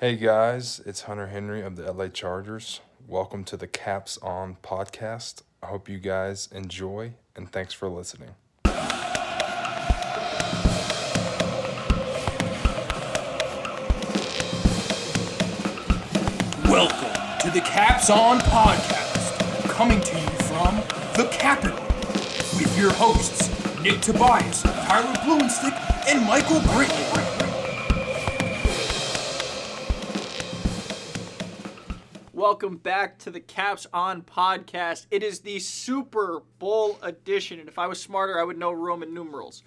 Hey guys, it's Hunter Henry of the LA Chargers. Welcome to the Caps On podcast. I hope you guys enjoy and thanks for listening. Welcome to the Caps On Podcast, coming to you from the capital with your hosts, Nick Tobias, Tyler Blumenstick, and Michael Britton. Welcome back to the Caps On podcast. It is the Super Bowl edition, and if I was smarter, I would know Roman numerals.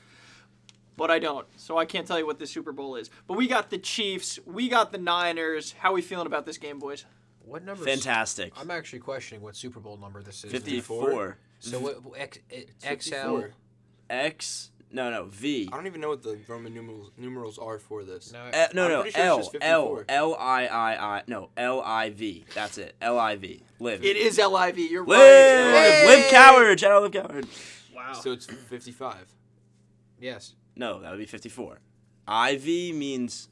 But I don't, so I can't tell you what the Super Bowl is. But we got the Chiefs, we got the Niners. How are we feeling about this game, boys? What number? Fantastic. I'm actually questioning what Super Bowl number this is. 54. So what? X, eh, XL. 54. X. No, no. V. I don't even know what the Roman numerals numerals are for this. No, Uh, no, I'm no. pretty sure L. it's just L. 54. L. I. I. I. No. L. I. V. That's it. L. I. V. Live. It is LIV. You're Live. right. Live Live Coward. Shout out Live Coward. Wow. So it's 55. yes. No, that would be 54. IV means.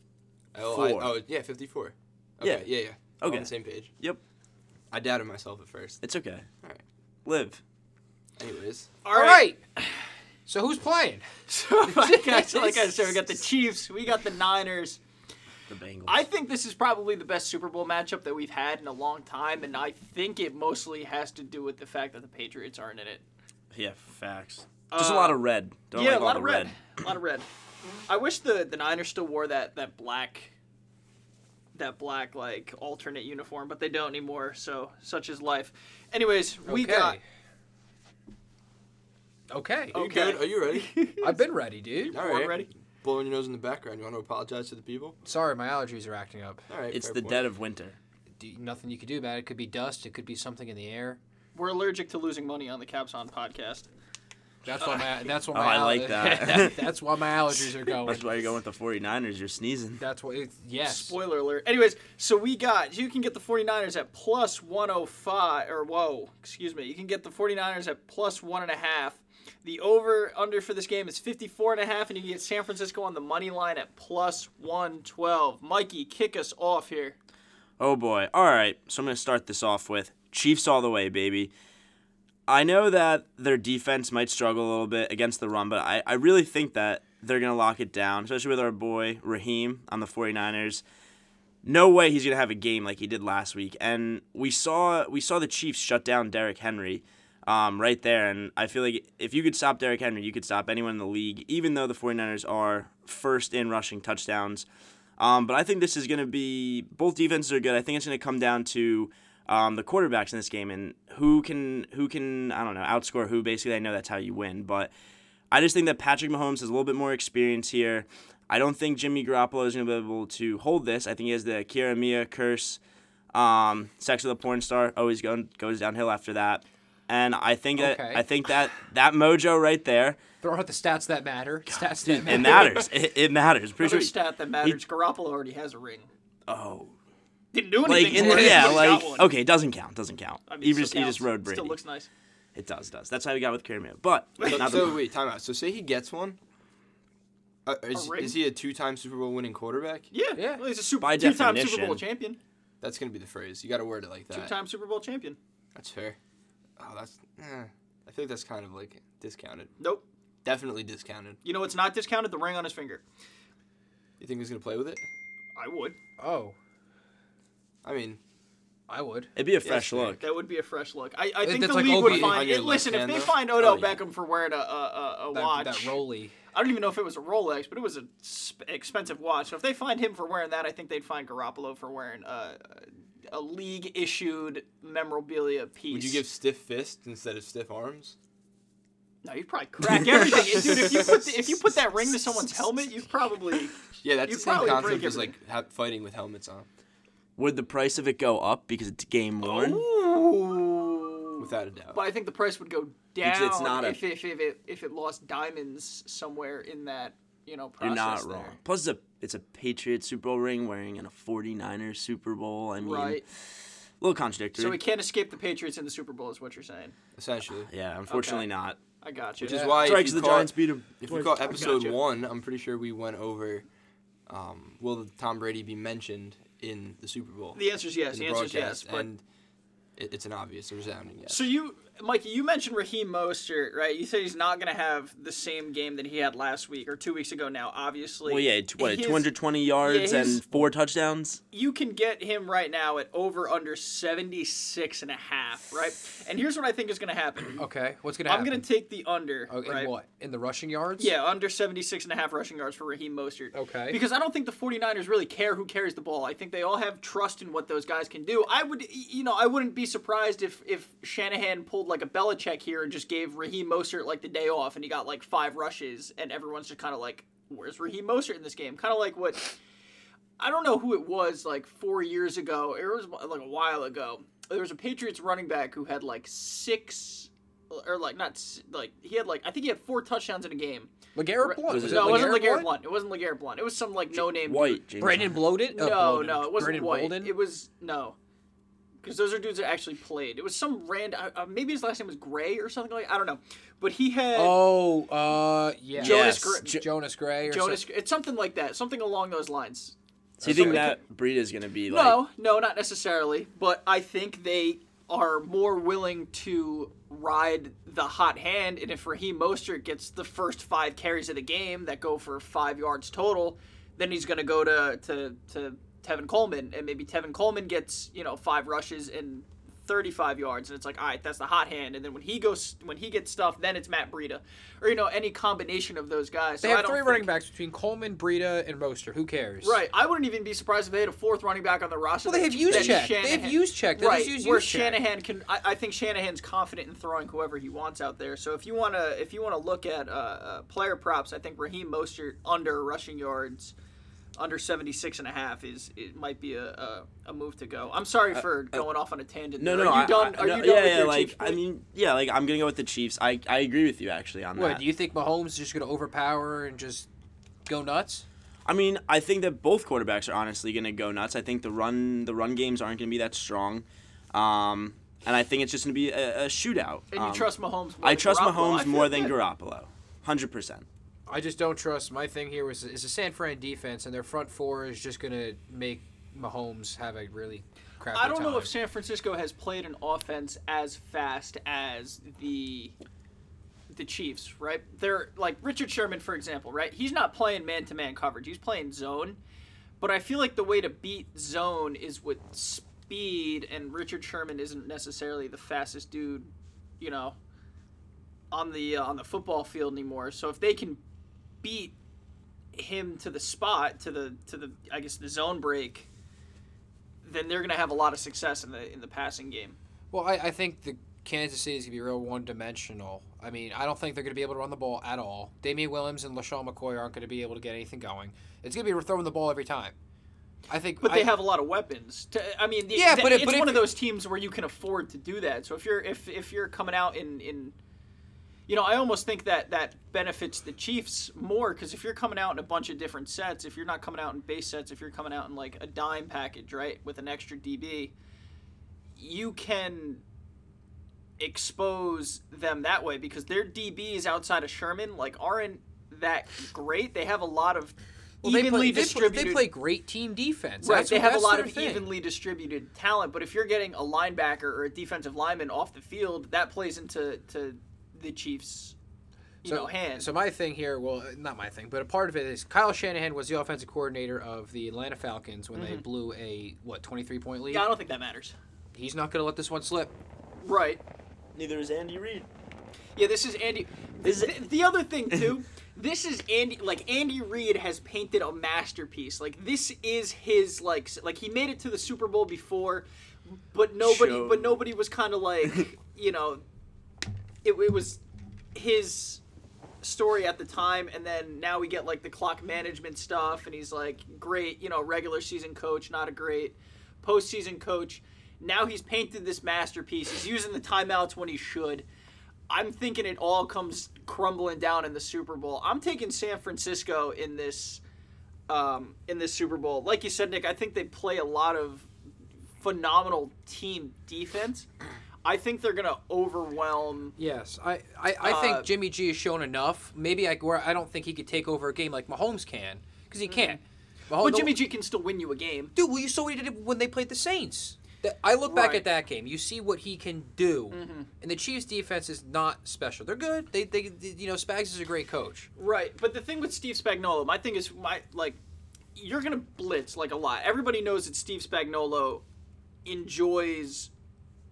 L- Four. I, oh, yeah, 54. Okay, yeah, yeah. We're Okay. On the same page. Yep. I doubted myself at first. It's okay. Alright. Live. Anyways, All All right. right. So who's playing? So, like I, like I said, we got the Chiefs, we got the Niners. The Bengals. I think this is probably the best Super Bowl matchup that we've had in a long time, and I think it mostly has to do with the fact that the Patriots aren't in it. yeah. Facts. Just a Uh, lot of red. Don't yeah, like a lot of red. A lot of red. I wish the the Niners still wore that that black that black like alternate uniform, but they don't anymore. So such is life. Anyways, we okay. got Okay. are you Okay. good? Are you ready? I've been ready, dude. All Born right. ready. Blowing your nose in the background. You want to apologize to the people? Sorry, my allergies are acting up. All right. It's the point. dead of winter. D- nothing you can do about it. It could be dust. It could be something in the air. We're allergic to losing money on the Caps on podcast. That's why my. That's why Oh, my. I like that. that's why my allergies are going. That's why you're going with the 49ers. You're sneezing. That's why. It, yes. Spoiler alert. Anyways, so we got you can get the 49ers at plus 105 or whoa, excuse me. You can get the 49ers at plus one and a half. The over under for this game is 54 and a half and you can get San Francisco on the money line at plus 112. Mikey, kick us off here. Oh boy. All right. So I'm going to start this off with Chiefs all the way, baby. I know that their defense might struggle a little bit against the run, but I, I really think that they're going to lock it down, especially with our boy Raheem on the 49ers. No way he's going to have a game like he did last week. And we saw we saw the Chiefs shut down Derrick Henry um, right there. And I feel like if you could stop Derrick Henry, you could stop anyone in the league, even though the 49ers are first in rushing touchdowns. Um, but I think this is going to be both defenses are good. I think it's going to come down to um, the quarterbacks in this game and who can who can I don't know outscore who. Basically, I know that's how you win, but I just think that Patrick Mahomes has a little bit more experience here. I don't think Jimmy Garoppolo is going to be able to hold this. I think he has the Kiara Mia curse. Um, sex with a porn star always go, goes downhill after that. And I think that Okay. I think that that mojo right there Throw out the stats that matter. Stats that matter. it matters. It, it matters. Pretty Another sure. stat that matters, Garoppolo already has a ring. oh, Didn't do like anything in the, it, yeah, like okay, it doesn't count. Doesn't count. I mean, he still just he just rode Brady. Still looks nice. It does, does. That's how we got with Kareem. But So, not so the, wait, time out. So say he gets one. Uh, is, is he a two-time Super Bowl winning quarterback? Yeah, Yeah. Well, he's a super By two-time Super. Bowl champion. That's gonna be the phrase. You got to word it like that. Two-time Super Bowl champion. That's fair. Oh, that's. Eh, I feel like that's kind of like discounted. Nope. Definitely discounted. You know what's not discounted? The ring on his finger. You think he's gonna play with it? I would. Oh, I mean, I would. it'd be a fresh sir. look. That would be a fresh look. I, I Uh, think that's the like league would find. it- listen, if they hand, find though? Odell Oh, yeah. Beckham for wearing a, a, a, a That, watch, that Rolly. I don't even know if it was a Rolex, but it was a sp- expensive watch. So if they fined him for wearing that, I think they'd fined Garoppolo for wearing a, a league issued memorabilia piece. would you give stiff fist instead of stiff arms? No, you'd probably crack everything, dude. If you put the, if you put that ring to someone's helmet, you'd probably Yeah, that's You'd the same probably concept break as like ha- fighting with helmets on, Would the price of it go up because it's game worn? Ooh. without a doubt. But I think the price would go Because down it's not a- if, if, if it if it lost diamonds somewhere in that you know process. You're not there. wrong. Plus, it's a it's a Patriots Super Bowl ring wearing in a 49ers Super Bowl. I mean, Right. a little contradictory. So we can't escape the Patriots in the Super Bowl, is what you're saying. Essentially, yeah, unfortunately Okay. not. I got you. which is why That's right, you the caught- Giants beat them. If you caught episode Gotcha. one, I'm pretty sure we went over. Um, will Tom Brady be mentioned in the Super Bowl. The answer is yes. The the answer is yes. But and it, it's an obvious, a resounding yes. So you, Mikey, you mentioned Raheem Mostert, right? You said he's not going to have the same game that he had last week or two weeks ago. Now, obviously, Well, yeah, what, His- 220 yards yeah, his- and four touchdowns? you can get him right now at over under 76 and a half, right? And here's what I think is going to happen. Okay, what's gonna happen? I'm going to take the under, Oh, in right? what? In the rushing yards? Yeah, under 76 and a half rushing yards for Raheem Mostert. Okay. Because I don't think the 49ers really care who carries the ball. I think they all have trust in what those guys can do. I would, you know, I wouldn't be surprised if if Shanahan pulled like a Belichick here and just gave Raheem Mostert like the day off and he got like five rushes and everyone's just kind of like, where's Raheem Mostert in this game? Kind of like what. I don't know who it was like four years ago. It was like a while ago. There was a Patriots running back who had like six, or like not like he had like I think he had four touchdowns in a game. LeGarrette Blunt. Was Was it- no, it wasn't LeGarrette LeGarrette Blunt. It wasn't LeGarrette Blunt. It was some like no name White. James Brandon Bolden? Uh, No, Bolden. no, it wasn't Brandon White. Bolden? It was no, because those are dudes that actually played. It was some random. Uh, maybe his last name was Gray or something like. I don't know, but he had Oh, uh, yeah. Jonas Yes. Gray. J- Jonas Gray or Jonas. something. It's something like that. Something along those lines. So you think that breed is going to be like. No, no, not necessarily. But I think they are more willing to ride the hot hand. And if Raheem Mostert gets the first five carries of the game that go for five yards total, then he's going to go to to to Tevin Coleman, and maybe Tevin Coleman gets you know five rushes and. 35 yards and it's like all right that's the hot hand and then when he goes when he gets stuff then it's Matt Breida or you know any combination of those guys They So I have three think- running backs between Coleman, Breida, and Mostert. Who cares? Right. I wouldn't even be surprised if they had a fourth running back on the roster. Well, they have use that check. They have Shanahan- Juszczyk. They just right. use where Juszczyk. Shanahan can. I, I think Shanahan's confident in throwing whoever he wants out there. So if you want to, if you want to look at uh, uh, player props, I think Raheem Mostert under rushing yards. Under 76 and a half is it might be a, a, a move to go. I'm sorry for going off on a tangent. Uh, No, there. no, Are you I- done? I- Are no, you done yeah, with yeah, your like Chiefs I mean, yeah, like I'm gonna go with the Chiefs. I, I agree with you actually on What, that. do you think Mahomes is just going to overpower and just go nuts? I mean, I think that both quarterbacks are honestly gonna go nuts. I think the run the run games aren't gonna be that strong, um, and I think it's just gonna be a, a shootout. and you Um, trust Mahomes? More I than trust Garoppolo? Mahomes feel more than good. Garoppolo, hundred percent. I just don't trust. My thing here was is a San Fran defense, and their front four is just going to make Mahomes have a really crappy I don't time. know if San Francisco has played an offense as fast as the the Chiefs, right? They're like Richard Sherman, for example, right? He's not playing man to man coverage. He's playing zone. But I feel like the way to beat zone is with speed, and Richard Sherman isn't necessarily the fastest dude, you know, on the uh, on the football field anymore. So if they can beat him to the spot, to the to the I guess the zone break, then they're gonna have a lot of success in the in the passing game. Well, I, I think the Kansas City is going to be real one dimensional. I mean, I don't think they're going to be able to run the ball at all. Damien Williams and LeSean McCoy aren't going to be able to get anything going. It's going to be throwing the ball every time. I think. But they have a lot of weapons. To, I mean, the, Yeah, the- but if- it's but if- one of those teams where you can afford to do that. So if you're if if you're coming out in in you know, I almost think that that benefits the Chiefs more because if you're coming out in a bunch of different sets, if you're not coming out in base sets, if you're coming out in like a dime package, right, with an extra DB, you can expose them that way because their DBs outside of Sherman like aren't that great. They have a lot of well, evenly they play- distributed. They play great team defense. Right, That's they what- have a lot of thing. evenly distributed talent, but if you're getting a linebacker or a defensive lineman off the field, that plays into to the Chiefs, you so, know, hands. So my thing here, well, not my thing, but a part of it is Kyle Shanahan was the offensive coordinator of the Atlanta Falcons when they blew a what twenty three point lead. Mm-hmm. yeah, I don't think that matters. He's not going to let this one slip. Right. Neither is Andy Reid. Yeah, this is Andy. This is- the, the other thing too. This is Andy. Like Andy Reid has painted a masterpiece. Like this is his like like he made it to the Super Bowl before, but nobody Show. but nobody was kind of like you know, it, it was his story at the time, and then now we get like the clock management stuff, and he's like great, you know, regular season coach, not a great postseason coach. Now he's painted this masterpiece. He's using the timeouts when he should. I'm thinking it all comes crumbling down in the Super Bowl. I'm taking San Francisco in this um, in this Super Bowl. Like you said, Nick, I think they play a lot of phenomenal team defense. I think they're gonna overwhelm. Yes, I, I, I Uh, think Jimmy G has shown enough. Maybe I, where I don't think he could take over a game like Mahomes can, because he Mm-hmm. can't. Mahomes- but Jimmy G can still win you a game. Dude, well, you saw what he did when they played the Saints. I look back Right. at that game. You see what he can do, Mm-hmm. and the Chiefs' defense is not special. They're good. They, they, they- you know, Spags is a great coach. Right, but the thing with Steve Spagnuolo, my thing is my like, you're gonna blitz like a lot. Everybody knows that Steve Spagnuolo enjoys,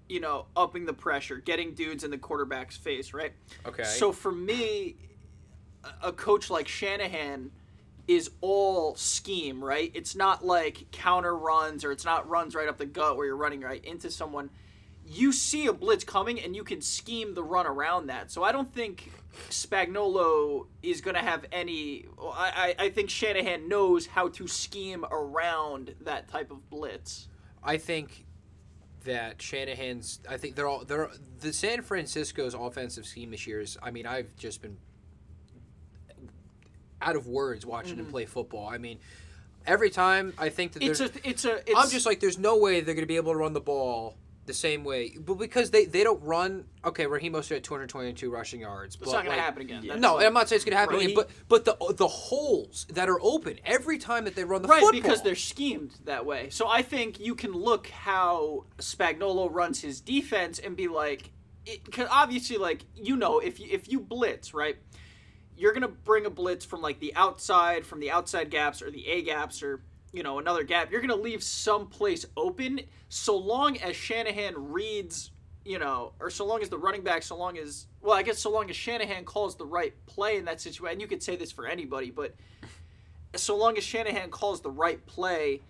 you know, upping the pressure, getting dudes in the quarterback's face, right? Okay. So for me, a- a coach like Shanahan is all scheme, right? It's not like counter runs or it's not runs right up the gut where you're running right into someone. You see a blitz coming and you can scheme the run around that. So I don't think Spagnuolo is going to have any. I, I I think Shanahan knows how to scheme around that type of blitz. I think that Shanahan's. I think they're all. They're the San Francisco's offensive scheme this year is. I mean, I've just been out of words watching them play football. I mean, every time I think that Mm-hmm. It's a it's a. It's, I'm just like, there's no way they're going to be able to run the ball the same way, but because they they don't run. Okay, Raheem Mostert had 222 rushing yards. It's not going like- to happen again. That's No, like- and I'm not saying it's going to happen Right. again, but but the the holes that are open every time that they run the right football. because they're schemed that way. So I think you can look how Spagnuolo runs his defense and be like, because obviously, like you know, if you, if you blitz, right, you're gonna bring a blitz from like the outside, from the outside gaps or the A gaps or you know another gap. You're gonna leave some place open so long as Shanahan reads. You know, or so long as the running back, so long as well, I guess so long as Shanahan calls the right play in that situation. And you could say this for anybody, but so long as Shanahan calls the right play,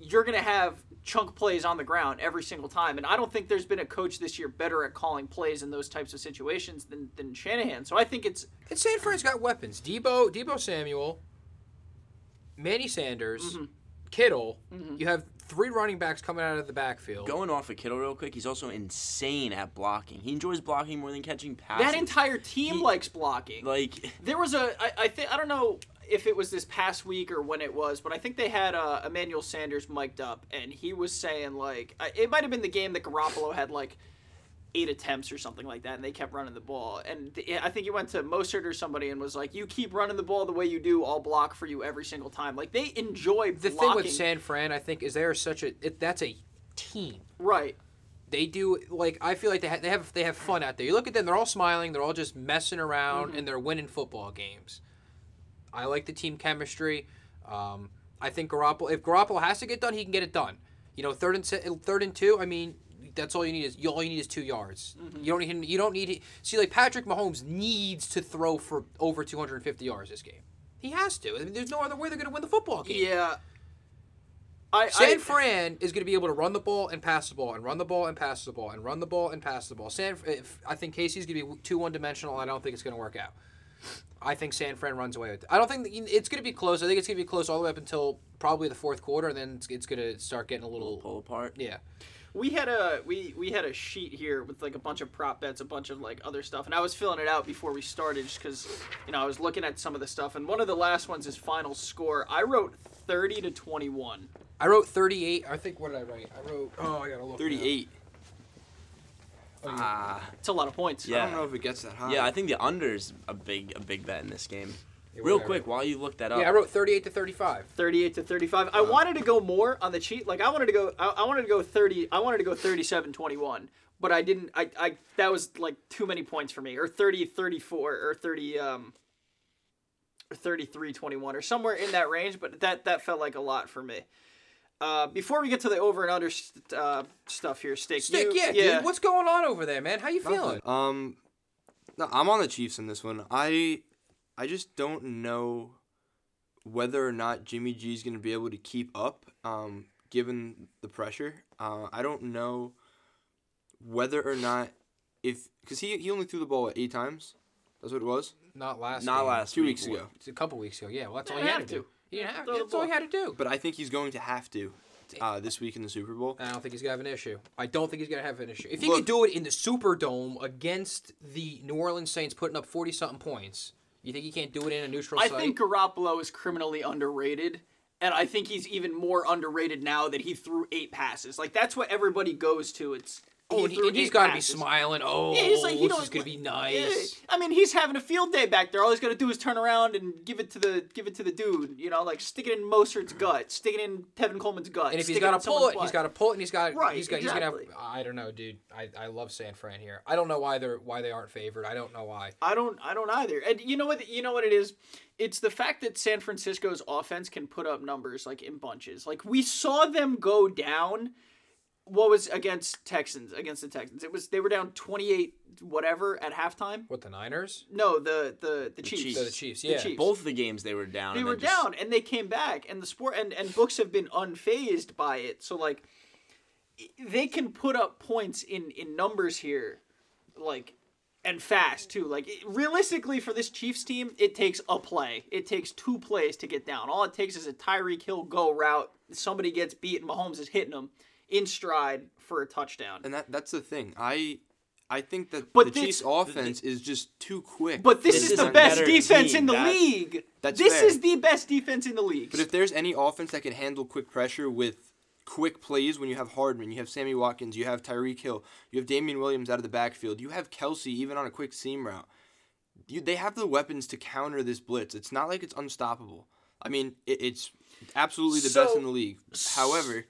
you're going to have chunk plays on the ground every single time. And I don't think there's been a coach this year better at calling plays in those types of situations than, than Shanahan. So I think it's And San Fran's got weapons. Deebo, Deebo Samuel, Manny Sanders, Mm-hmm. Kittle. You have three running backs coming out of the backfield. Going off of Kittle real quick, he's also insane at blocking. He enjoys blocking more than catching passes. that entire team He- likes blocking. like There was a I, I think I don't know if it was this past week or when it was, but I think they had uh, Emmanuel Sanders mic'd up, and he was saying like it might have been the game that Garoppolo had like eight attempts or something like that, and they kept running the ball. And the, I think he went to Mostert or somebody and was like, "You keep running the ball the way you do, I'll block for you every single time." Like they enjoy the blocking. thing with San Fran, I think, is they're such a it, that's a team. right? They do like I feel like they ha- they have they have fun out there. You look at them; they're all smiling, they're all just messing around, Mm-hmm. and they're winning football games. I like the team chemistry. Um, I think Garoppolo, if Garoppolo has to get done, he can get it done. You know, third and se- third and two. I mean, that's all you need is all you need is two yards. Mm-hmm. You don't need you don't need see like Patrick Mahomes needs to throw for over 250 yards this game. He has to. I mean, there's no other way they're going to win the football game. Yeah. I, San I, Fran is going to be able to run the ball and pass the ball and run the ball and pass the ball and run the ball and pass the ball. San, if, I think Casey's going to be too one dimensional. I don't think it's going to work out. I think San Fran runs away with it. I don't think it's going to be close. I think it's going to be close all the way up until probably the fourth quarter, and then it's, it's going to start getting a little. pull apart. Yeah. We had a we we had a sheet here with like a bunch of prop bets, a bunch of like other stuff, and I was filling it out before we started just because you know I was looking at some of the stuff, and one of the last ones is final score. I wrote thirty to twenty one. I wrote 38. I think, what did I write? I wrote, oh, I got to look. Thirty-eight. Ah, It's a lot of points. Yeah. I don't know if it gets that high. yeah. I think the under's a big a big bet in this game. Yeah, Real what quick, while you look that up, Yeah, I wrote 38 to 35. 38 to 35. I wanted to go more on the cheat. Like I wanted to go I, I wanted to go 30 I wanted to go 37 21, but I didn't I I that was like too many points for me or 30 34 or 30 um or 33 21 or somewhere in that range, but that that felt like a lot for me. Uh, before we get to the over and under st- uh, stuff here, Stick. Stick, you- yeah, dude. What's going on over there, man? How you feeling? Um, no, I'm on the Chiefs in this one. I, I just don't know whether or not Jimmy G is going to be able to keep up, um, given the pressure. Uh, I don't know whether or not if because he he only threw the ball what, eight times. That's what it was. Not last not game. last Two week, weeks ago. It's a couple weeks ago. Yeah, well, that's all Yeah, he had had to to. do. He didn't have, Throw that's all he had to do. But I think he's going to have to uh, this week in the Super Bowl. I don't think he's gonna have an issue. I don't think he's gonna have an issue. If he Look- could do it in the Superdome against the New Orleans Saints, putting up forty something points, you think he can't do it in a neutral I site? think Garoppolo is criminally underrated, and I think he's even more underrated now that he threw eight passes. Like that's what everybody goes to. It's Oh, and, he, threw and he's eight got to be smiling. Oh, Yeah, he's like, he this is gonna be Yeah, nice. I mean, he's having a field day back there. All he's got to do is turn around and give it to the give it to the dude. You know, like stick it in Mostert's mm. gut, stick it in Tevin Coleman's gut. And if he's got to pull it, he's got to pull it, and he's got Right, he's got he's gonna have. exactly. I don't know, dude. I, I love San Fran here. I don't know why they're why they aren't favored. I don't know why. I don't I don't either. And you know what you know what it is? It's the fact that San Francisco's offense can put up numbers like in bunches. Like we saw them go down what was against Texans, against the Texans. It was they were down 28 whatever at halftime. What the Niners? No, the the the Chiefs. Chiefs. The Chiefs, The yeah. Chiefs. Both the games they were down. they and were then just- down and they came back and the sport and and books have been unfazed by it. So like they can put up points in in numbers here like and fast too. Like it- realistically for this Chiefs team, it takes a play. It takes two plays to get down. All it takes is a Tyreek Hill go route. Somebody gets beat and Mahomes is hitting them in stride for a touchdown. And that that's the thing. I I think that But the this- Chiefs offense is just too quick. But this, This is the best defense team. in the That- league. that's this fair. is the best defense in the league. But if there's any offense that can handle quick pressure with quick plays, when you have Hardman, you have Sammy Watkins, you have Tyreek Hill, you have Damien Williams out of the backfield, you have Kelce even on a quick seam route. You, they have the weapons to counter this blitz. It's not like it's unstoppable. I mean, it, it's absolutely the best in the league. However,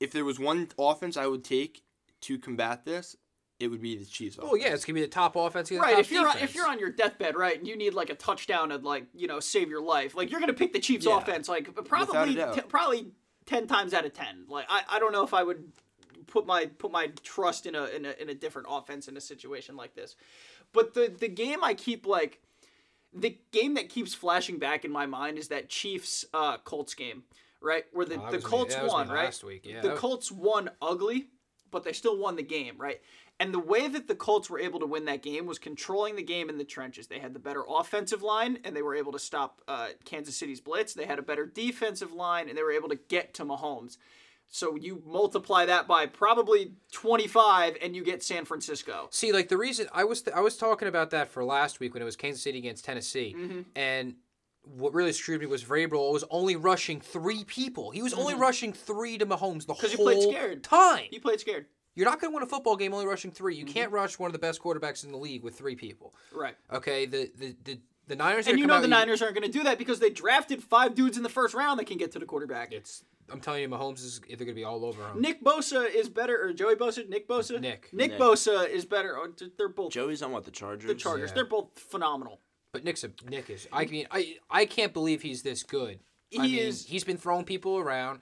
if there was one offense I would take to combat this, it would be the Chiefs. Well, yeah, it's gonna be the top offense. right, top if you're on, defense. if you're on your deathbed, right, and you need like a touchdown to like you know save your life, like you're gonna pick the Chiefs Yeah. offense, like probably t- probably ten times out of ten. Like I, I don't know if I would put my put my trust in a, in a in a different offense in a situation like this, but the the game I keep like the game that keeps flashing back in my mind is that Chiefs uh, Colts game, right? Where the, Oh, the Colts me won, right? last week, yeah. The Colts won ugly, but they still won the game, right? And the way that the Colts were able to win that game was controlling the game in the trenches. They had the better offensive line, and they were able to stop uh, Kansas City's blitz. They had a better defensive line, and they were able to get to Mahomes. So you multiply that by probably 25, and you get San Francisco. See, like the reason I was I was talking about that for last week when it was Kansas City against Tennessee, Mm-hmm. and what really screwed me was Vrabel was only rushing three people. He was only rushing three to Mahomes the whole Mm-hmm. 'Cause he played scared. time. He played scared. You're not going to win a football game only rushing three. You can't rush one of the best quarterbacks in the league with three people. Right. Okay, the the the, the Niners. And you know the and- Niners aren't going to do that because they drafted five dudes in the first round that can get to the quarterback. It's I'm telling you, Mahomes is they're going to be all over him. Nick Bosa is better, or Joey Bosa, Nick Bosa. Nick. Nick, Nick. Bosa is better. Oh, They're both Joey's on what the Chargers. the Chargers. Yeah. They're both phenomenal. But Nick's a, Nick is. I mean, I I can't believe he's this good. I He mean, is- He's been throwing people around.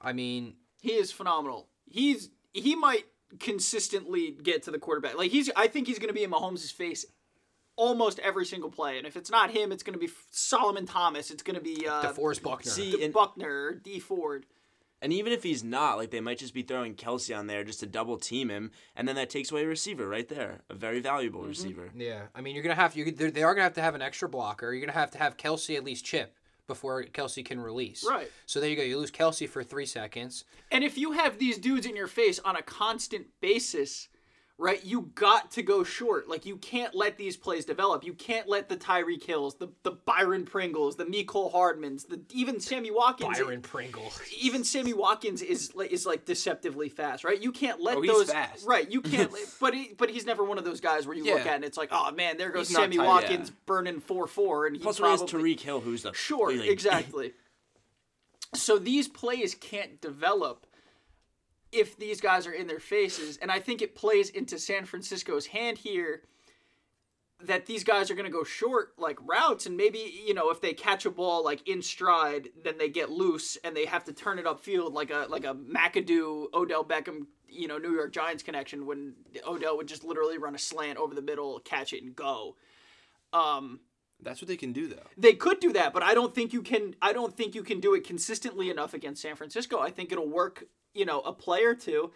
I mean, He is phenomenal. He's he might consistently get to the quarterback. Like he's, I think he's going to be in Mahomes' face almost every single play. And if it's not him, it's going to be Solomon Thomas. It's going to be uh, DeForest Buckner. See, D- and- Buckner, D Ford. And even if he's not, like they might just be throwing Kelce on there just to double team him, and then that takes away a receiver right there, a very valuable Mm-hmm. receiver. Yeah, I mean, you're gonna have you. they're- They are gonna have to have an extra blocker. You're gonna have to have Kelce at least chip before Kelce can release. Right. So there you go. You lose Kelce for three seconds. And if you have these dudes in your face on a constant basis, right, you got to go short. Like you can't let these plays develop. You can't let the Tyreek Hills, the the Byron Pringles, the Mecole Hardmans, the even Sammy Watkins. Byron Pringle. Even Sammy Watkins is like is like deceptively fast, right? You can't let Oh, he's those fast. right. You can't, but he, but he's never one of those guys where you look at and it's like, oh man, there goes He's Sammy tight, Watkins yeah. burning four four, and he Plus, when he has probably Tyreek Hill, who's the Sure, like- exactly. so these plays can't develop if these guys are in their faces, and I think it plays into San Francisco's hand here that these guys are going to go short like routes and maybe you know if they catch a ball like in stride then they get loose and they have to turn it upfield like a like a McAdoo Odell Beckham you know New York Giants connection when Odell would just literally run a slant over the middle catch it and go um That's what they can do though. they could do that, but I don't think you can. I don't think you can do it consistently enough against San Francisco. I think it'll work, you know, a play or two.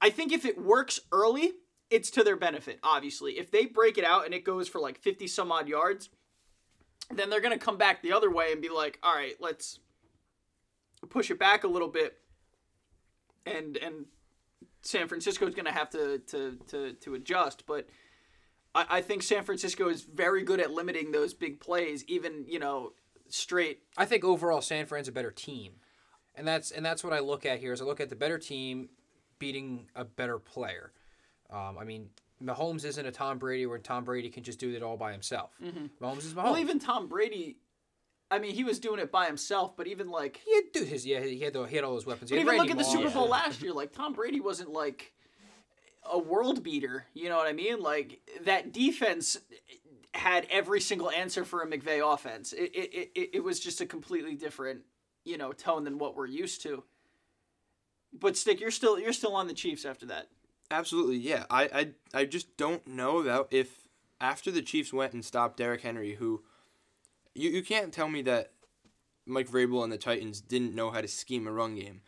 I think if it works early, it's to their benefit. Obviously, if they break it out and it goes for like fifty some odd yards, then they're gonna come back the other way and be like, all right, let's push it back a little bit, and and San Francisco is gonna have to to to to adjust, but. I, I think San Francisco is very good at limiting those big plays, even you know, straight. I think overall San Fran's a better team, and that's and that's what I look at here. Is I look at the better team. beating a better player. Um, I mean, Mahomes isn't a Tom Brady where Tom Brady can just do it all by himself. Mahomes is Mahomes. Well, even Tom Brady, I mean, he was doing it by himself, but even like, he had, dude, his yeah, he had, the, he had all those weapons. He but had even look Randy at the Super Moss. Bowl last year. Like Tom Brady wasn't like a world beater. You know what I mean? Like that defense had every single answer for a McVay offense. It it, it, it was just a completely different you know tone than what we're used to. But stick, you're still you're still on the Chiefs after that. Absolutely, yeah. I, I I just don't know that if after the Chiefs went and stopped Derrick Henry, who you, you can't tell me that Mike Vrabel and the Titans didn't know how to scheme a run game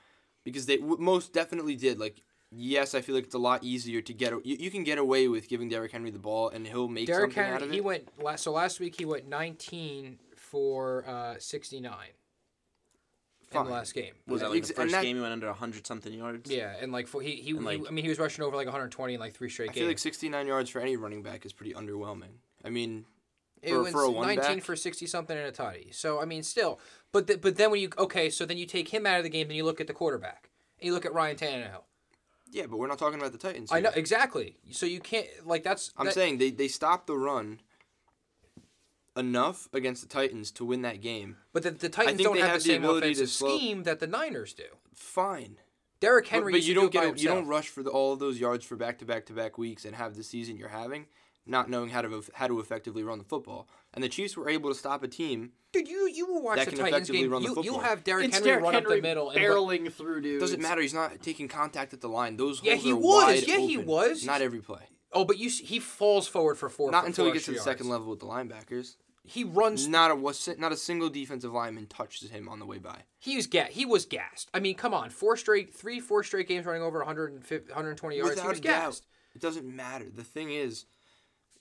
because they w- most definitely did. Like, yes, I feel like it's a lot easier to get. a- You, you can get away with giving Derrick Henry the ball and he'll make Derrick something out Henry, of he went last. So last week he went 19 for uh, 69 in the last game. Was that like Ex- the first that- game he went under hundred something yards? Yeah, and like for, he he, And, like- he- I mean he was rushing over like 120 in like three straight I games. I feel like 69 yards for any running back is pretty underwhelming. I mean, It for- was for a one 19 back? for 60 something and a tutty. So I mean, still, but th- but then when you okay, so then you take him out of the game, then you look at the quarterback, and you look at Ryan Tannehill. yeah, but we're not talking about the Titans. I know exactly. So you can't like that's. I'm that- saying they, they stopped the run enough against the Titans to win that game. but the, the Titans don't have, have the the same ability offensive slow- scheme that the Niners do. Fine. Derrick Henry, but used you to do don't it get a, you don't rush for the, all of those yards for back to back to back weeks and have the season you're having, not knowing how to how to effectively run the football. And the Chiefs were able to stop a team. Dude, you you will watch that the can Titans game. run the You, you'll have Derrick it's Henry Derrick run Henry up the middle. And barreling through dudes. Doesn't matter. He's not taking contact at the line. Those Yeah, holes he are was. wide Yeah, he open. was. Not every play. Oh, but you s- he falls forward for four. Not for until he gets to the second level with the linebackers. He runs. Not a was not a single defensive lineman touches him on the way by. He was ga- He was gassed. I mean, come on, four straight, three, four straight games running over 150, 120 yards. Without he was a doubt. gassed. It doesn't matter. The thing is,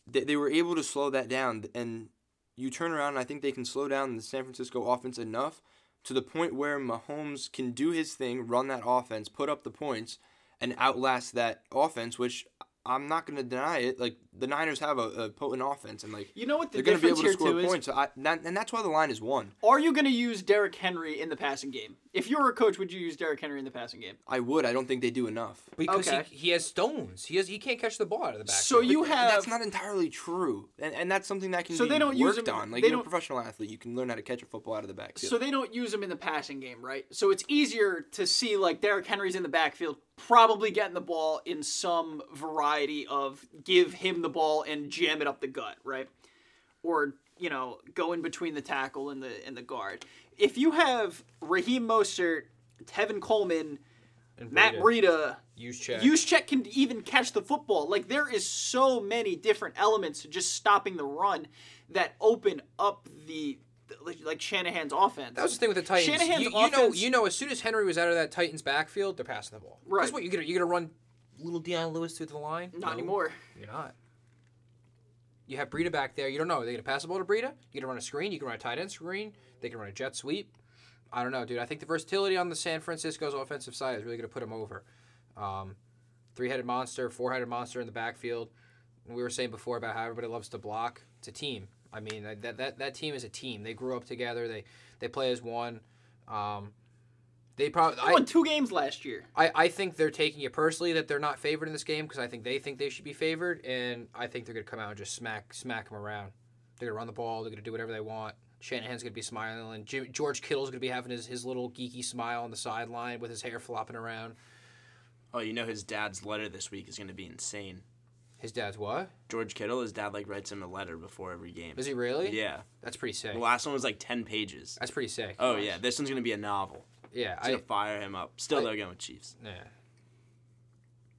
they, they were able to slow that down, and you turn around, and I think they can slow down the San Francisco offense enough to the point where Mahomes can do his thing, run that offense, put up the points, and outlast that offense. Which I'm not going to deny it. Like the Niners have a, a potent offense, and like You know what the they're going to be able to here score too is? points. So I, that, and that's why the line is one. Are you going to use Derrick Henry in the passing game? If you were a coach, would you use Derrick Henry in the passing game? I would. I don't think they do enough. Because Okay. he, he has stones. He has he can't catch the ball out of the back. So you But have that's not entirely true, and, and that's something that can So be they don't use worked him- on. Like they you're a don't- professional athlete, you can learn how to catch a football out of the backfield. So they don't use him in the passing game, right? So it's easier to see like Derrick Henry's in the backfield, probably getting the ball in some variety of give him the ball and jam it up the gut, right? Or you know, go in between the tackle and the and the guard. If you have Raheem Mostert, Tevin Coleman, And Matt Breida, Breida, use check. Juszczyk can even catch the football. Like there is so many different elements to just stopping the run that open up the like, Shanahan's offense. That was the thing with the Titans. Shanahan's you, you know, you know, as soon as Henry was out of that Titans backfield, they're passing the ball. Right. That's what you're gonna you're gonna run little Dion Lewis through the line. Not No, anymore. You're not. You have Breida back there. You don't know. Are they gonna pass the ball to Breida? You gonna run a screen? You can run a tight end screen. They can run a jet sweep. I don't know, dude. I think the versatility on the San Francisco's offensive side is really gonna put them over. Um, three-headed monster, four-headed monster in the backfield. And we were saying before about how everybody loves to block. It's a team. I mean, that that, that team is a team. They grew up together. They they play as one. Um, they probably. They won two games last year. I, I think they're taking it personally that they're not favored in this game because I think they think they should be favored, and I think they're gonna come out and just smack smack them around. They're gonna run the ball. They're gonna do whatever they want. Shanahan's gonna be smiling, and Jim, George Kittle's gonna be having his, his little geeky smile on the sideline with his hair flopping around. Oh, you know his dad's letter this week is going to be insane. His dad's what? George Kittle, his dad like writes him a letter before every game. Is he really? Yeah. That's pretty sick. The last one was like ten pages. That's pretty sick. Oh yeah, this one's gonna be a novel. Yeah. It's I gonna fire him up. Still, I- they're going with Chiefs. yeah.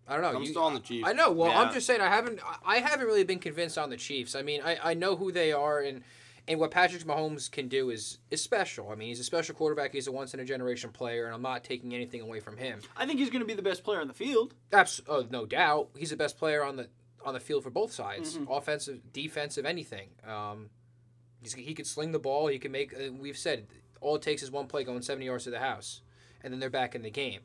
I don't know. I'm you- still on the Chiefs. I know. Well, I'm Yeah. just saying I haven't. I- I haven't really been convinced on the Chiefs. I mean, I, I know who they are, and and what Patrick Mahomes can do is is special. I mean, he's a special quarterback. He's a once in a generation player, and I'm not taking anything away from him. I think he's going to be the best player on the field. Abs- oh, no doubt, he's the best player on the on the field for both sides, offensive, defensive, anything. Um, he's, he could sling the ball. He can make. Uh, we've said all it takes is one play going 70 yards to the house, and then they're back in the game.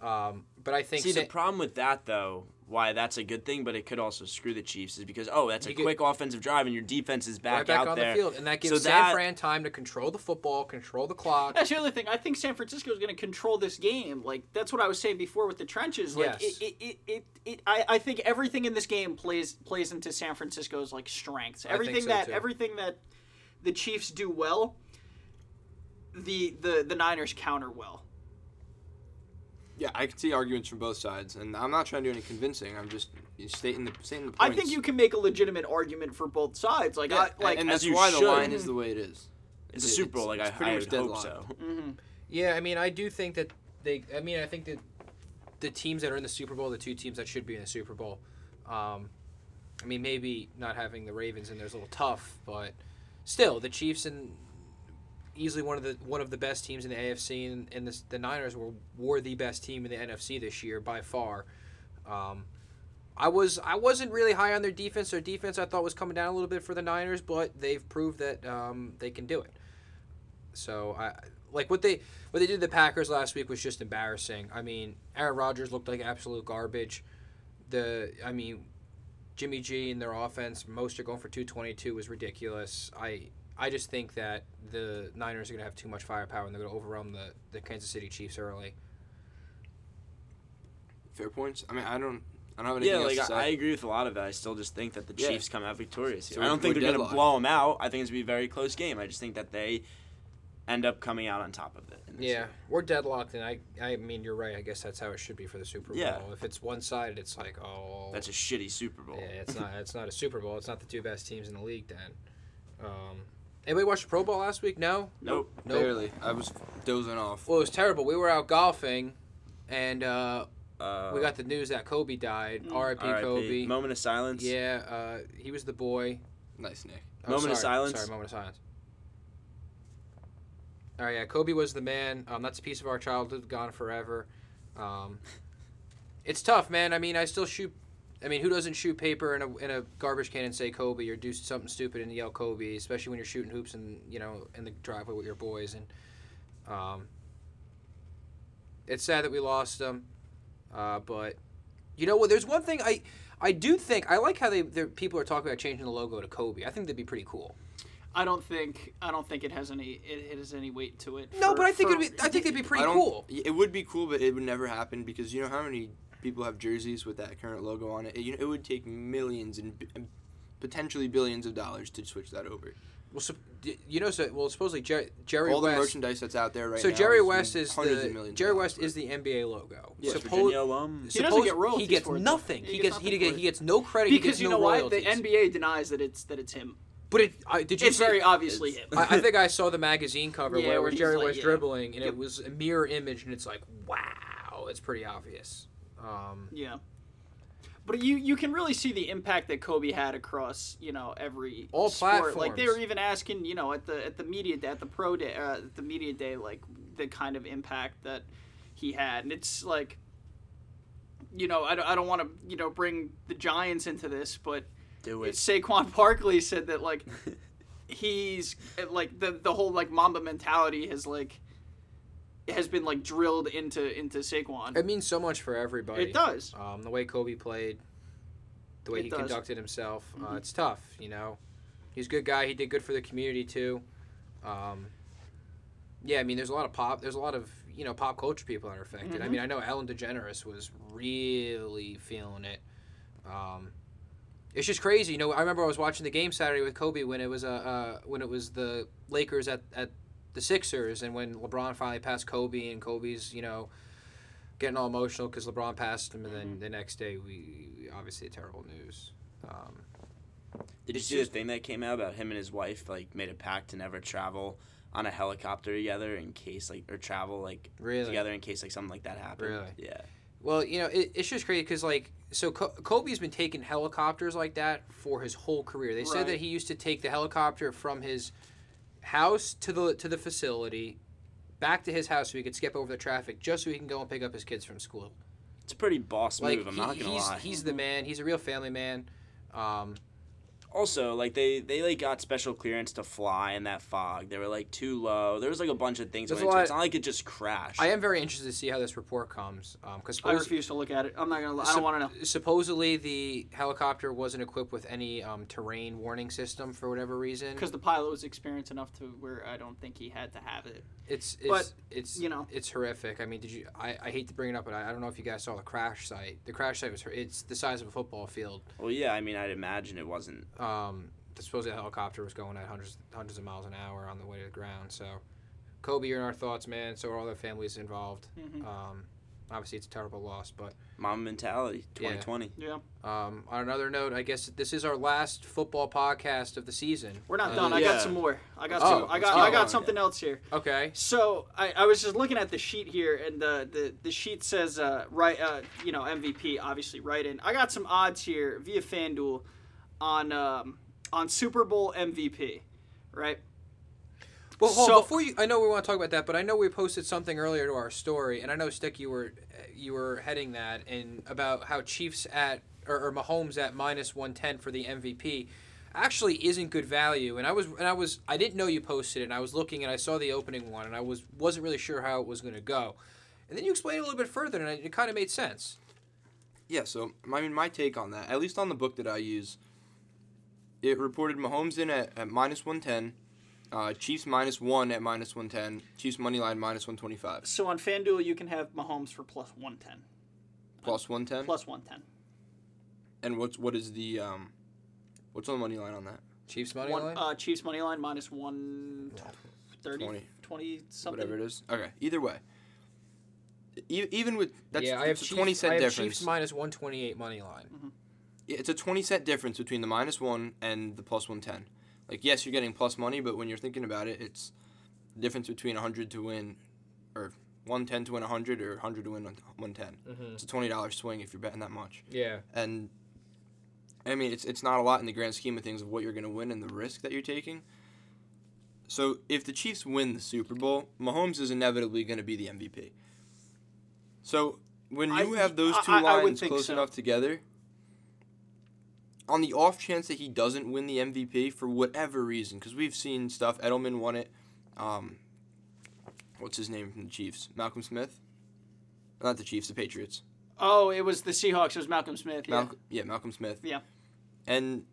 Um, but I think See, the problem with that though, why that's a good thing, but it could also screw the Chiefs, is because oh, that's a You get- quick offensive drive and your defense is back, right back out on there. the field, and that gives So San that- Fran time to control the football, control the clock. That's the other thing. I think San Francisco is going to control this game. Like that's what I was saying before with the trenches. Like Yes. it, it, it, it, it I, I think everything in this game plays plays into San Francisco's like strengths. think Everything so, that too. everything that the Chiefs do well, the the the Niners counter well. Yeah, I can see arguments from both sides, and I'm not trying to do any convincing. I'm just stating the stating the I think you can make a legitimate argument for both sides. Like Yeah, I, like and as that's you why the line is the way it is. It's a Super Bowl, like it's I, pretty I much would hope deadlocked. so. Yeah, I mean, I do think that they. I mean, I think that the teams that are in the Super Bowl, the two teams that should be in the Super Bowl. Um, I mean, maybe not having the Ravens in there is a little tough, but still, the Chiefs and easily one of the one of the best teams in the AFC, and, and the, the Niners were were the best team in the NFC this year by far. Um, I was I wasn't really high on their defense. Their defense I thought was coming down a little bit for the Niners, but they've proved that um, they can do it. So I like what they what they did to the Packers last week was just embarrassing. I mean, Aaron Rodgers looked like absolute garbage. The I mean, Jimmy G and their offense, Mostert going for 222 was ridiculous. I I just think that the Niners are going to have too much firepower and they're going to overwhelm the, the Kansas City Chiefs early. Fair points. I mean, I don't. I don't have anything Yeah, else like to I, I agree with a lot of that. I still just think that the Yeah. Chiefs come out victorious here. So I don't think they're going to blow them out. I think it's going to be a very close game. I just think that they end up coming out on top of it. Yeah, game. we're deadlocked, and I I mean you're right. I guess that's how it should be for the Super Bowl. Yeah. If it's one sided, it's like oh That's a shitty Super Bowl. Yeah, it's not. It's not a Super Bowl. It's not the two best teams in the league. Then, um, anybody watch the Pro Bowl last week? No. Nope. Nope. Barely. I was dozing off. Well, it was terrible. We were out golfing, and uh, Uh, we got the news that Kobe died. R.I.P. RIP. Kobe. Moment of silence. Yeah, uh, he was the boy. Nice, Nick. Oh, Moment of silence. Sorry, moment of silence. All right, yeah, Kobe was the man. Um, that's a piece of our childhood gone forever. Um, it's tough, man. I mean, I still shoot. I mean, who doesn't shoot paper in a, in a garbage can and say Kobe or do something stupid and yell Kobe, especially when you're shooting hoops and you know in the driveway with your boys and. Um, it's sad that we lost them, uh, but you know what? There's one thing I I do think I like how they people are talking about changing the logo to Kobe. I think that'd be pretty cool. I don't think I don't think it has any it, it has any weight to it. No, for- but I think for- it'd be I think it'd be pretty cool. It would be cool, but it would never happen because you know how many people have jerseys with that current logo on it. It, you know, it would take millions and b- potentially billions of dollars to switch that over. Well, so, you know, so well, supposedly Jerry, Jerry West All the merchandise that's out there right so now. Jerry West is hundreds the of millions Jerry West is the NBA logo. Yeah, Suppo- Virginia alum. He doesn't get royalties He gets for it, nothing. He He gets gets he, nothing get, he gets no credit. he because gets you no know why royalties. the NBA denies that it's that it's him. But it, I, did you It's see- very obviously him. I, I think I saw the magazine cover Yeah, where it where was Jerry like, West yeah. dribbling, and Yep. it was a mirror image, and it's like, wow, it's pretty obvious. Um, Yeah. But you you can really see the impact that Kobe had across you know every All sport. Like they were even asking you know at the at the media day, at the pro day uh, at the media day like the kind of impact that he had, and it's like you know I don't, I don't want to you know bring the Giants into this, but Do it. Saquon Barkley said that like he's like the the whole like Mamba mentality has like has been like drilled into into Saquon. it means so much for everybody. It does. Um, the way Kobe played, the way It he does. conducted himself. Uh, Mhm. it's tough, you know. He's a good guy. He did good for the community too. Um, yeah, I mean, there's a lot of pop. There's a lot of you know pop culture people that are affected. I Mhm. mean, I know Ellen DeGeneres was really feeling it. Um, it's just crazy, you know. I remember I was watching the game Saturday with Kobe when it was uh, uh when it was the Lakers at at the Sixers, and when LeBron finally passed Kobe, and Kobe's you know getting all emotional because LeBron passed him, and then the next day we, we obviously terrible news. Um, Did you see just- the thing that came out about him and his wife like made a pact to never travel on a helicopter together in case like or travel like Really? together in case like something like that happened. Really? Yeah. well, you know, it, it's just crazy because like so Kobe's been taking helicopters like that for his whole career. They said that he used to take the helicopter from his house to the to the facility. Back to his house so he could skip over the traffic just so he can go and pick up his kids from school. It's a pretty boss Like move. I'm he- not gonna he's lie. he's the man. He's a real family man. Um, also like they they like got special clearance to fly in that fog. They were like too low. There was like a bunch of things. There's Going a into it. lot- It's not like it just crashed. I am very interested to see how this report comes, because I refuse to look at it. I'm not gonna. I don't want to know. supposedly the helicopter wasn't equipped with any um, terrain warning system for whatever reason. Because the pilot was experienced enough to where I don't think he had to have it. It's it's But, it's you know. it's horrific. I mean, did you? I, I hate to bring it up, but I, I don't know if you guys saw the crash site. The crash site was hor- it's the size of a football field. well, yeah. I mean, I'd imagine it wasn't. Um, the supposed helicopter was going at hundreds hundreds of miles an hour on the way to the ground. So, Kobe, you're in our thoughts, man. So are all the families involved. Mhm. Um, obviously it's a terrible loss, but Mamba mentality, 2020. Yeah, um, on another note, I guess this is our last football podcast of the season. we're not Uh, done. I got some more. I got Oh, some. I got. keep I got going. something else here. Okay. So I, I was just looking at the sheet here, and the the, the sheet says uh, right, uh, you know, MVP obviously right in. I got some odds here via FanDuel on um, on Super Bowl MVP, right? Well, hold So- before you, I know we want to talk about that, but I know we posted something earlier to our story, and I know Stick, you were you were heading that, and about how Chiefs at or, or Mahomes at minus one ten for the MVP actually isn't good value, and I was and I was I didn't know you posted it, and I was looking and I saw the opening one, and I was wasn't really sure how it was going to go, and then you explained it a little bit further, and it, it kind of made sense. Yeah, so I mean, my take on that, at least on the book that I use, it reported Mahomes in at, at minus 110, uh, Chiefs minus 1 at minus 110, Chiefs money line minus 125. So on FanDuel, you can have Mahomes for plus one ten, Plus 110? plus one ten. And what's what is the um what's on the money line on that? Chiefs money One line. uh, Chiefs money line minus one thirty, 20. 20 something. Whatever it is. Okay, either way. E- even with that's yeah, I have it's a Chiefs, 20 cent I have difference. Chiefs minus one twenty eight money line. Yeah, it's a 20 cent difference between the minus 1 and the plus 110. Like yes, you're getting plus money, but when you're thinking about it, it's the difference between 100 to win or 110 to win 100 or 100 to win 110. Mhm. It's a $20 swing if you're betting that much. Yeah. And I mean, it's it's not a lot in the grand scheme of things of what you're going to win and the risk that you're taking. So, if the Chiefs win the Super Bowl, Mahomes is inevitably going to be the MVP. So, when you I- have those two I- I lines think close so. enough together, on the off chance that he doesn't win the MVP for whatever reason, because we've seen stuff, Edelman won it. Um, what's his name from the Chiefs? Malcolm Smith? Not the Chiefs, the Patriots. Oh, it was the Seahawks. It was Malcolm Smith. Yeah. Malcolm, yeah, Malcolm Smith. Yeah. And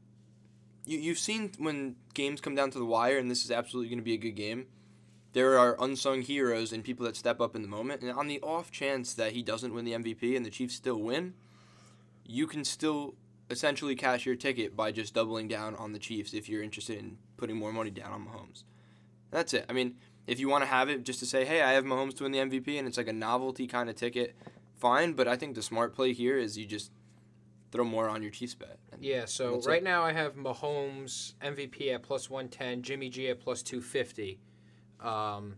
you you've seen when games come down to the wire, and this is absolutely going to be a good game. There are unsung heroes and people that step up in the moment. And on the off chance that he doesn't win the MVP and the Chiefs still win, you can still essentially cash your ticket by just doubling down on the Chiefs if you're interested in putting more money down on Mahomes. That's it. I mean, if you want to have it just to say, hey, I have Mahomes to win the MVP, and it's like a novelty kind of ticket, fine. But I think the smart play here is you just throw more on your Chiefs bet. Yeah, so right it. now I have Mahomes MVP at plus 110, Jimmy G at plus 250. Um,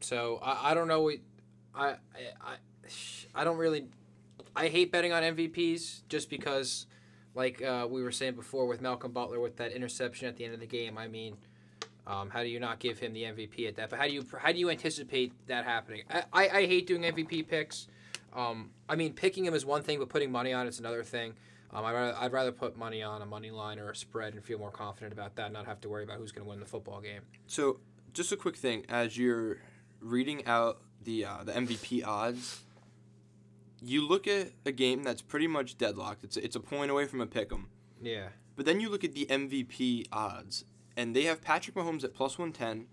so I, I don't know. I, I, I don't really. I hate betting on MVPs just because, like uh, we were saying before with Malcolm Butler with that interception at the end of the game. I mean, um, how do you not give him the MVP at that? But how do you how do you anticipate that happening? I, I, I hate doing MVP picks. Um, I mean, picking him is one thing, but putting money on it's another thing. Um, I'd, rather, I'd rather put money on a money line or a spread and feel more confident about that, and not have to worry about who's going to win the football game. So, just a quick thing as you're reading out the uh, the MVP odds, you look at a game that's pretty much deadlocked. It's it's a point away from a pick 'em. Yeah. But then you look at the MVP odds, and they have Patrick Mahomes at plus 110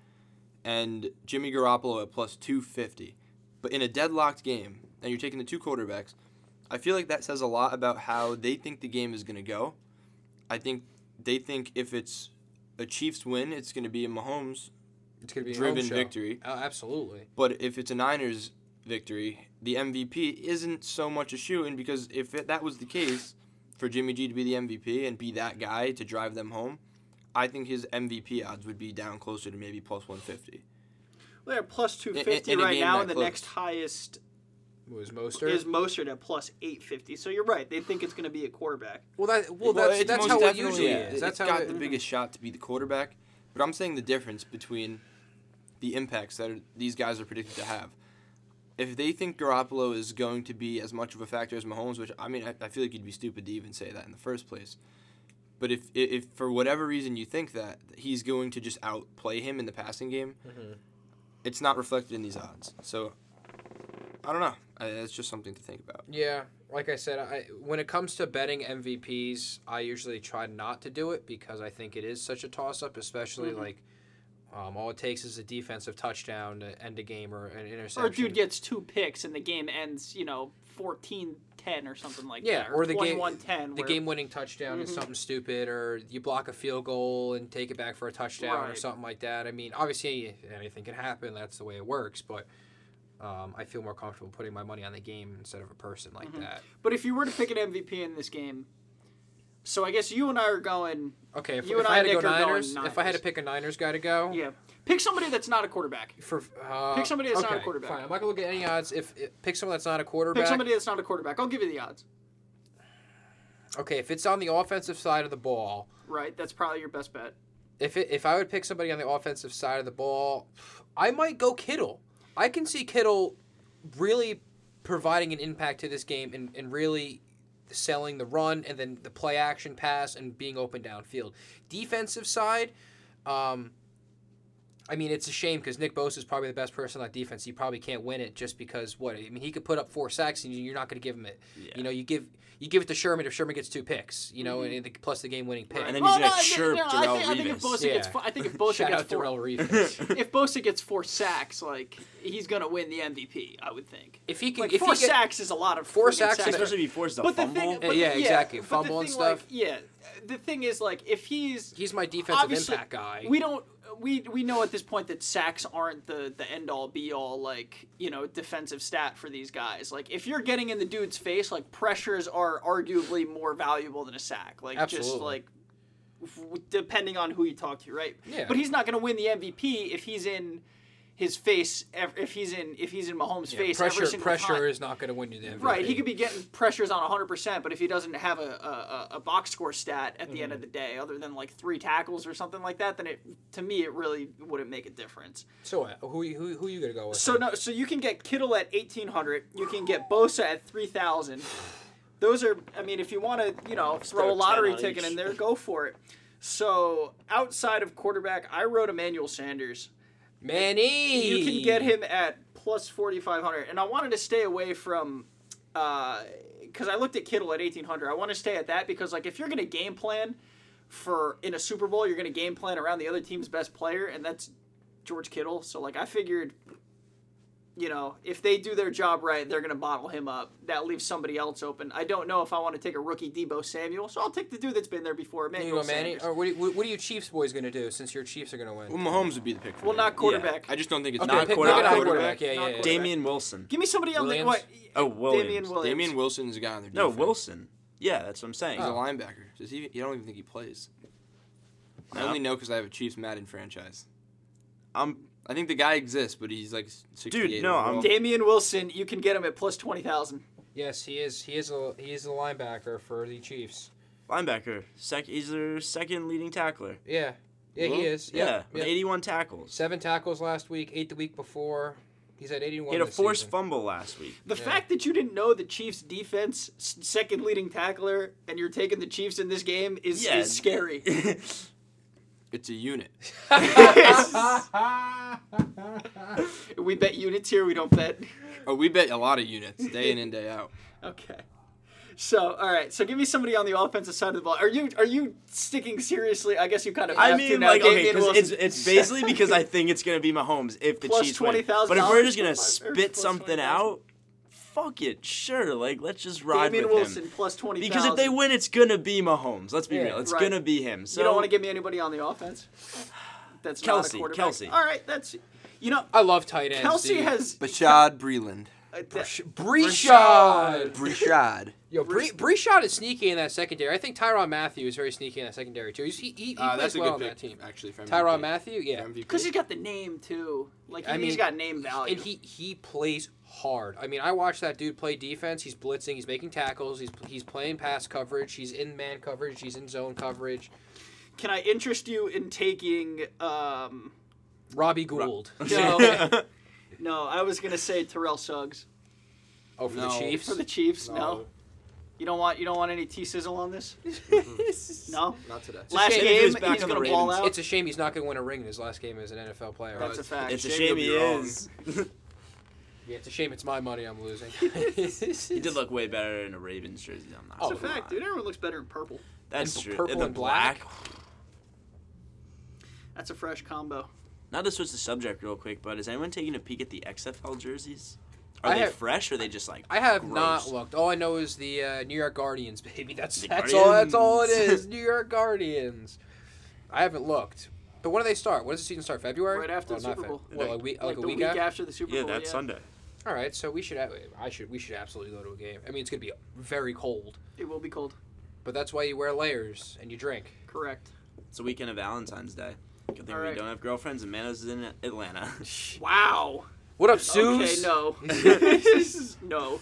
and Jimmy Garoppolo at plus 250. But in a deadlocked game, and you're taking the two quarterbacks, I feel like that says a lot about how they think the game is going to go. I think they think if it's a Chiefs win, it's going to be a Mahomes It's going to be a driven victory. Oh, absolutely. But if it's a Niners victory, the MVP isn't so much a shoe in because if it, that was the case for Jimmy G to be the MVP and be that guy to drive them home, I think his MVP odds would be down closer to maybe plus 150. They're at plus two In- in right now, that and the close. next highest Was Mostert? is Mostert at plus eight fifty. So you're right. They think it's going to be a quarterback. well, that well, that's it's that's how it usually yeah, is. That's it's how got it, the biggest shot to be the quarterback. But I'm saying the difference between the impacts that are, these guys are predicted to have. If they think Garoppolo is going to be as much of a factor as Mahomes, which I mean, I, I feel like you'd be stupid to even say that in the first place. But if, if if for whatever reason you think that he's going to just outplay him in the passing game, it's not reflected in these odds. So I don't know. I, it's just something to think about. Yeah, like I said, I when it comes to betting MVPs, I usually try not to do it because I think it is such a toss up, especially Mm-hmm. like um, all it takes is a defensive touchdown to end a game or an interception. Or a dude gets two picks and the game ends, you know, 14-10 or something like yeah, that. or the game 21-10. the where- game winning touchdown is Mhm. something stupid, or you block a field goal and take it back for a touchdown or something like that. I mean, obviously anything can happen. That's the way it works, but. Um, I feel more comfortable putting my money on the game instead of a person like Mm-hmm. that. But if you were to pick an MVP in this game, so I guess you and I are going, Okay, if, You if and I I, had to go Nick, are going Niners, if I had to pick a Niners guy to go, yeah, pick somebody that's not a quarterback. For uh, Pick somebody that's not a quarterback. Fine. I'm not gonna look at any odds. If, if pick someone that's not a quarterback. Pick somebody that's not a quarterback. I'll give you the odds. Okay, if it's on the offensive side of the ball, Right, that's probably your best bet. if it, if I would pick somebody on the offensive side of the ball, I might go Kittle. I can see Kittle really providing an impact to this game and, and really selling the run and then the play action pass and being open downfield. Defensive side, um, I mean, it's a shame because Nick Bosa is probably the best person on that defense. He probably can't win it just because what? I mean, he could put up four sacks and you're not going to give him it. You know, you give you give it to Sherman if Sherman gets two picks. You know, mm-hmm. and, the, plus the game-winning pick. And then he's gonna no, I think- chirp no, I Darrell think, I think if Revis. Bosa gets, Yeah. four, I think if Bosa Shout gets out four, Darrelle Revis. if Bosa gets four sacks, like he's gonna win the MVP. I would think. if he can, Like if four he get, sacks is a lot of Four friggin' sacks Especially if he forced a But the fumble. thing, but Yeah, the- exactly. but the Fumble and stuff. Like, yeah, the thing is, like, if he's he's my defensive impact guy. we don't we we know at this point that sacks aren't the the end all be all like you know defensive stat for these guys. Like if you're getting in the dude's face, like pressures are arguably more valuable than a sack. Like just like depending on who you talk to, right? Yeah. But he's not going to win the MVP if he's in his face. If he's in if he's in Mahomes' Yeah, face, pressure pressure time. is not going to win you the MVP. Right, he could be getting pressures on 100%, but if he doesn't have a, a, a- box score stat at the end Mm-hmm. of the day, other than like three tackles or something like that, then it to me it really wouldn't make a difference. So uh, who who who you going to go with? So no, so you can get Kittle at 1800, you can get Bosa at 3000. Those are, I mean, if you want to, you know, throw a lottery ticket in there, go for it. So outside of quarterback, I wrote Emmanuel Sanders. Manny. You can get him at plus 4,500. And I wanted to stay away from, uh, because I looked at Kittle at 1,800. I want to stay at that because, like, if you're going to game plan for in a Super Bowl, you're going to game plan around the other team's best player, and that's George Kittle. So, like, I figured, you know, if they do their job right, they're going to bottle him up. That leaves somebody else open. I don't know if I want to take a rookie Deebo Samuel, so I'll take the dude that's been there before, You Emmanuel Manny. Or what, are you- what are you Chiefs boys going to do since your Chiefs are going to win? Well, Mahomes would be the pick for Well, me. not quarterback. I just don't think it's Okay, Not pick, pick quarterback. a Not quarterback. Yeah, Not yeah. yeah. quarterback. Damien Wilson. Give me somebody on the Williams? what? Oh, Williams. Damien Williams. Damien Wilson is the guy on their No. Wilson. Yeah, that's what I'm saying. He's Oh. a linebacker. Does he? You don't even think he plays. I only know because I have a Chiefs Madden franchise. I'm I think the guy exists, but he's like 68 no, I'm- Damien Wilson, you can get him at plus twenty thousand. Yes, he is. He is a he is a linebacker for the Chiefs. linebacker. Sec- he's their second leading tackler. Yeah, yeah, Well, he is. Yeah, Yep, with yep. 81 tackles. Seven tackles last week, eight the week before. He's at 81. He had a this forced season. fumble last week. The Yeah. fact that you didn't know the Chiefs' defense s- second leading tackler and you're taking the Chiefs in this game is, Yeah. is scary. It's a unit. we bet units here. We don't bet. Oh, we bet a lot of units day in and day out. Okay. So all right. So give me somebody on the offensive side of the ball. Are you are you sticking seriously? I guess you kind of. I have to mean, now. like, okay, because it's, it's basically because I think it's going to be Mahomes if the Plus Chiefs win. $20,000 But if we're just going to spit something 20,000. out, fuck it. Sure. Like, let's just ride Damien with Wilson him. plus twenty. Because if they win, it's going to be Mahomes. Let's be Yeah, real. It's right. going to be him. So you don't want to give me anybody on the offense. That's not Kelce, a quarterback. Kelce. All right. That's you know. I love tight ends. Kelce dude. has Bashaud Breeland. Th- Breeshad. Breshad. Yo, Bree, Breeshad is sneaky in that secondary. I think Tyrann Mathieu is very sneaky in that secondary too. He's, he he, he Uh, plays that's a well good on pick, that team. actually. For Tyrann MVP. Mathieu, yeah. For MVP. Because he's got the name too. Like he, I he's mean, got name value. And he he plays hard. I mean, I watched that dude play defense. He's blitzing. He's making tackles. He's he's playing pass coverage. He's in man coverage. He's in zone coverage. Can I interest you in taking? Um, Robbie Gould. no, no. I was gonna say Terrell Suggs Oh, for No. the Chiefs. for the Chiefs. No. No. You don't want you don't want any T sizzle on this? Mm-hmm. no. Not today. Last shame if he game, was back he's on the gonna ball Ravens. out. It's a shame he's not going to win a ring in his last game as an NFL player. That's a fact. It's a Shame shame he'll be is. yeah, it's a shame it's my money I'm losing. he did look way better in a Ravens jersey. I'm not. Oh, It's a gonna fact, lie. dude. Everyone looks better in purple. That's And true. purple the and black? That's a fresh combo. Not to switch the subject real quick, but is anyone taking a peek at the XFL jerseys? Are I they have- fresh or are they just like? I have gross? not looked. All I know is the uh, New York Guardians, baby. That's The that's all. That's all it is. New York Guardians. I haven't looked. But when do they start? When does the season start? February? Right after Oh, the not Super Feb- Bowl. Well, a week, like, the a week, week after. after the Super Yeah, Bowl. that's Sunday. All right, so we should. have- I should. We should absolutely go to a game. I mean, it's gonna be very cold, It will be cold. but that's why you wear layers and you drink. Correct. It's a weekend of Valentine's Day. Good thing All we right. don't have girlfriends and Manos is in Atlanta. Wow. What up, Okay, no. no.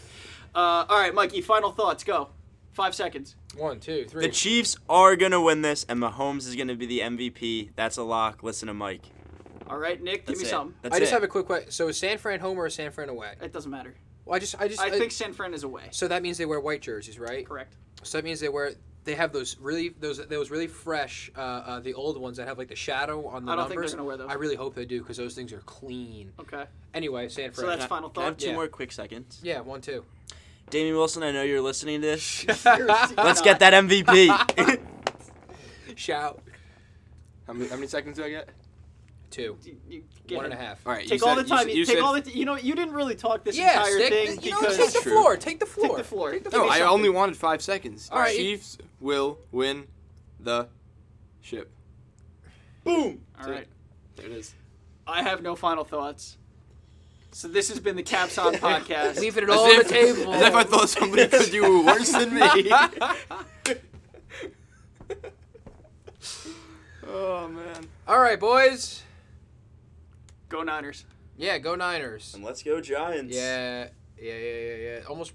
Uh, all right, Mikey. Final thoughts. Go. Five seconds. One, two, three. the Chiefs are gonna win this, and Mahomes is gonna be the MVP. That's a lock. Listen to Mike. All right, Nick. Give me it. some. That's I just it. have a quick question. So is San Fran home or is San Fran away? It doesn't matter. Well, I just, I just, I think San Fran is away. So that means they wear white jerseys, right? Correct. So that means they wear. They have those really those those really fresh uh, uh, the old ones that have like the shadow on the I don't think they're gonna wear those. I really hope they do because those things are clean. Okay. Anyway, San Fran. So that's final Can I have thought. two Yeah. more quick seconds? yeah, one two. Damien Wilson, I know you're listening to this. Let's Let's get that MVP. Shout How many, how many seconds do I get? Two, You, you get one it. and a half. All right. Take you all the time. You, You, take you all said, the. You know, you didn't really talk this Yeah, entire stick, thing you know, take the floor. Take the floor. Take the floor. Take the Give No, I only wanted five seconds. All right, you- Chiefs will win the ship. Boom. All right. There it is. I have no final thoughts. So this has been the capsON podcast. Leave it As all on the table. As if I thought somebody could do worse than me. oh man. all right, boys. Go Niners. Yeah, go Niners. and let's go Giants. Yeah, yeah, yeah, yeah, yeah. Almost.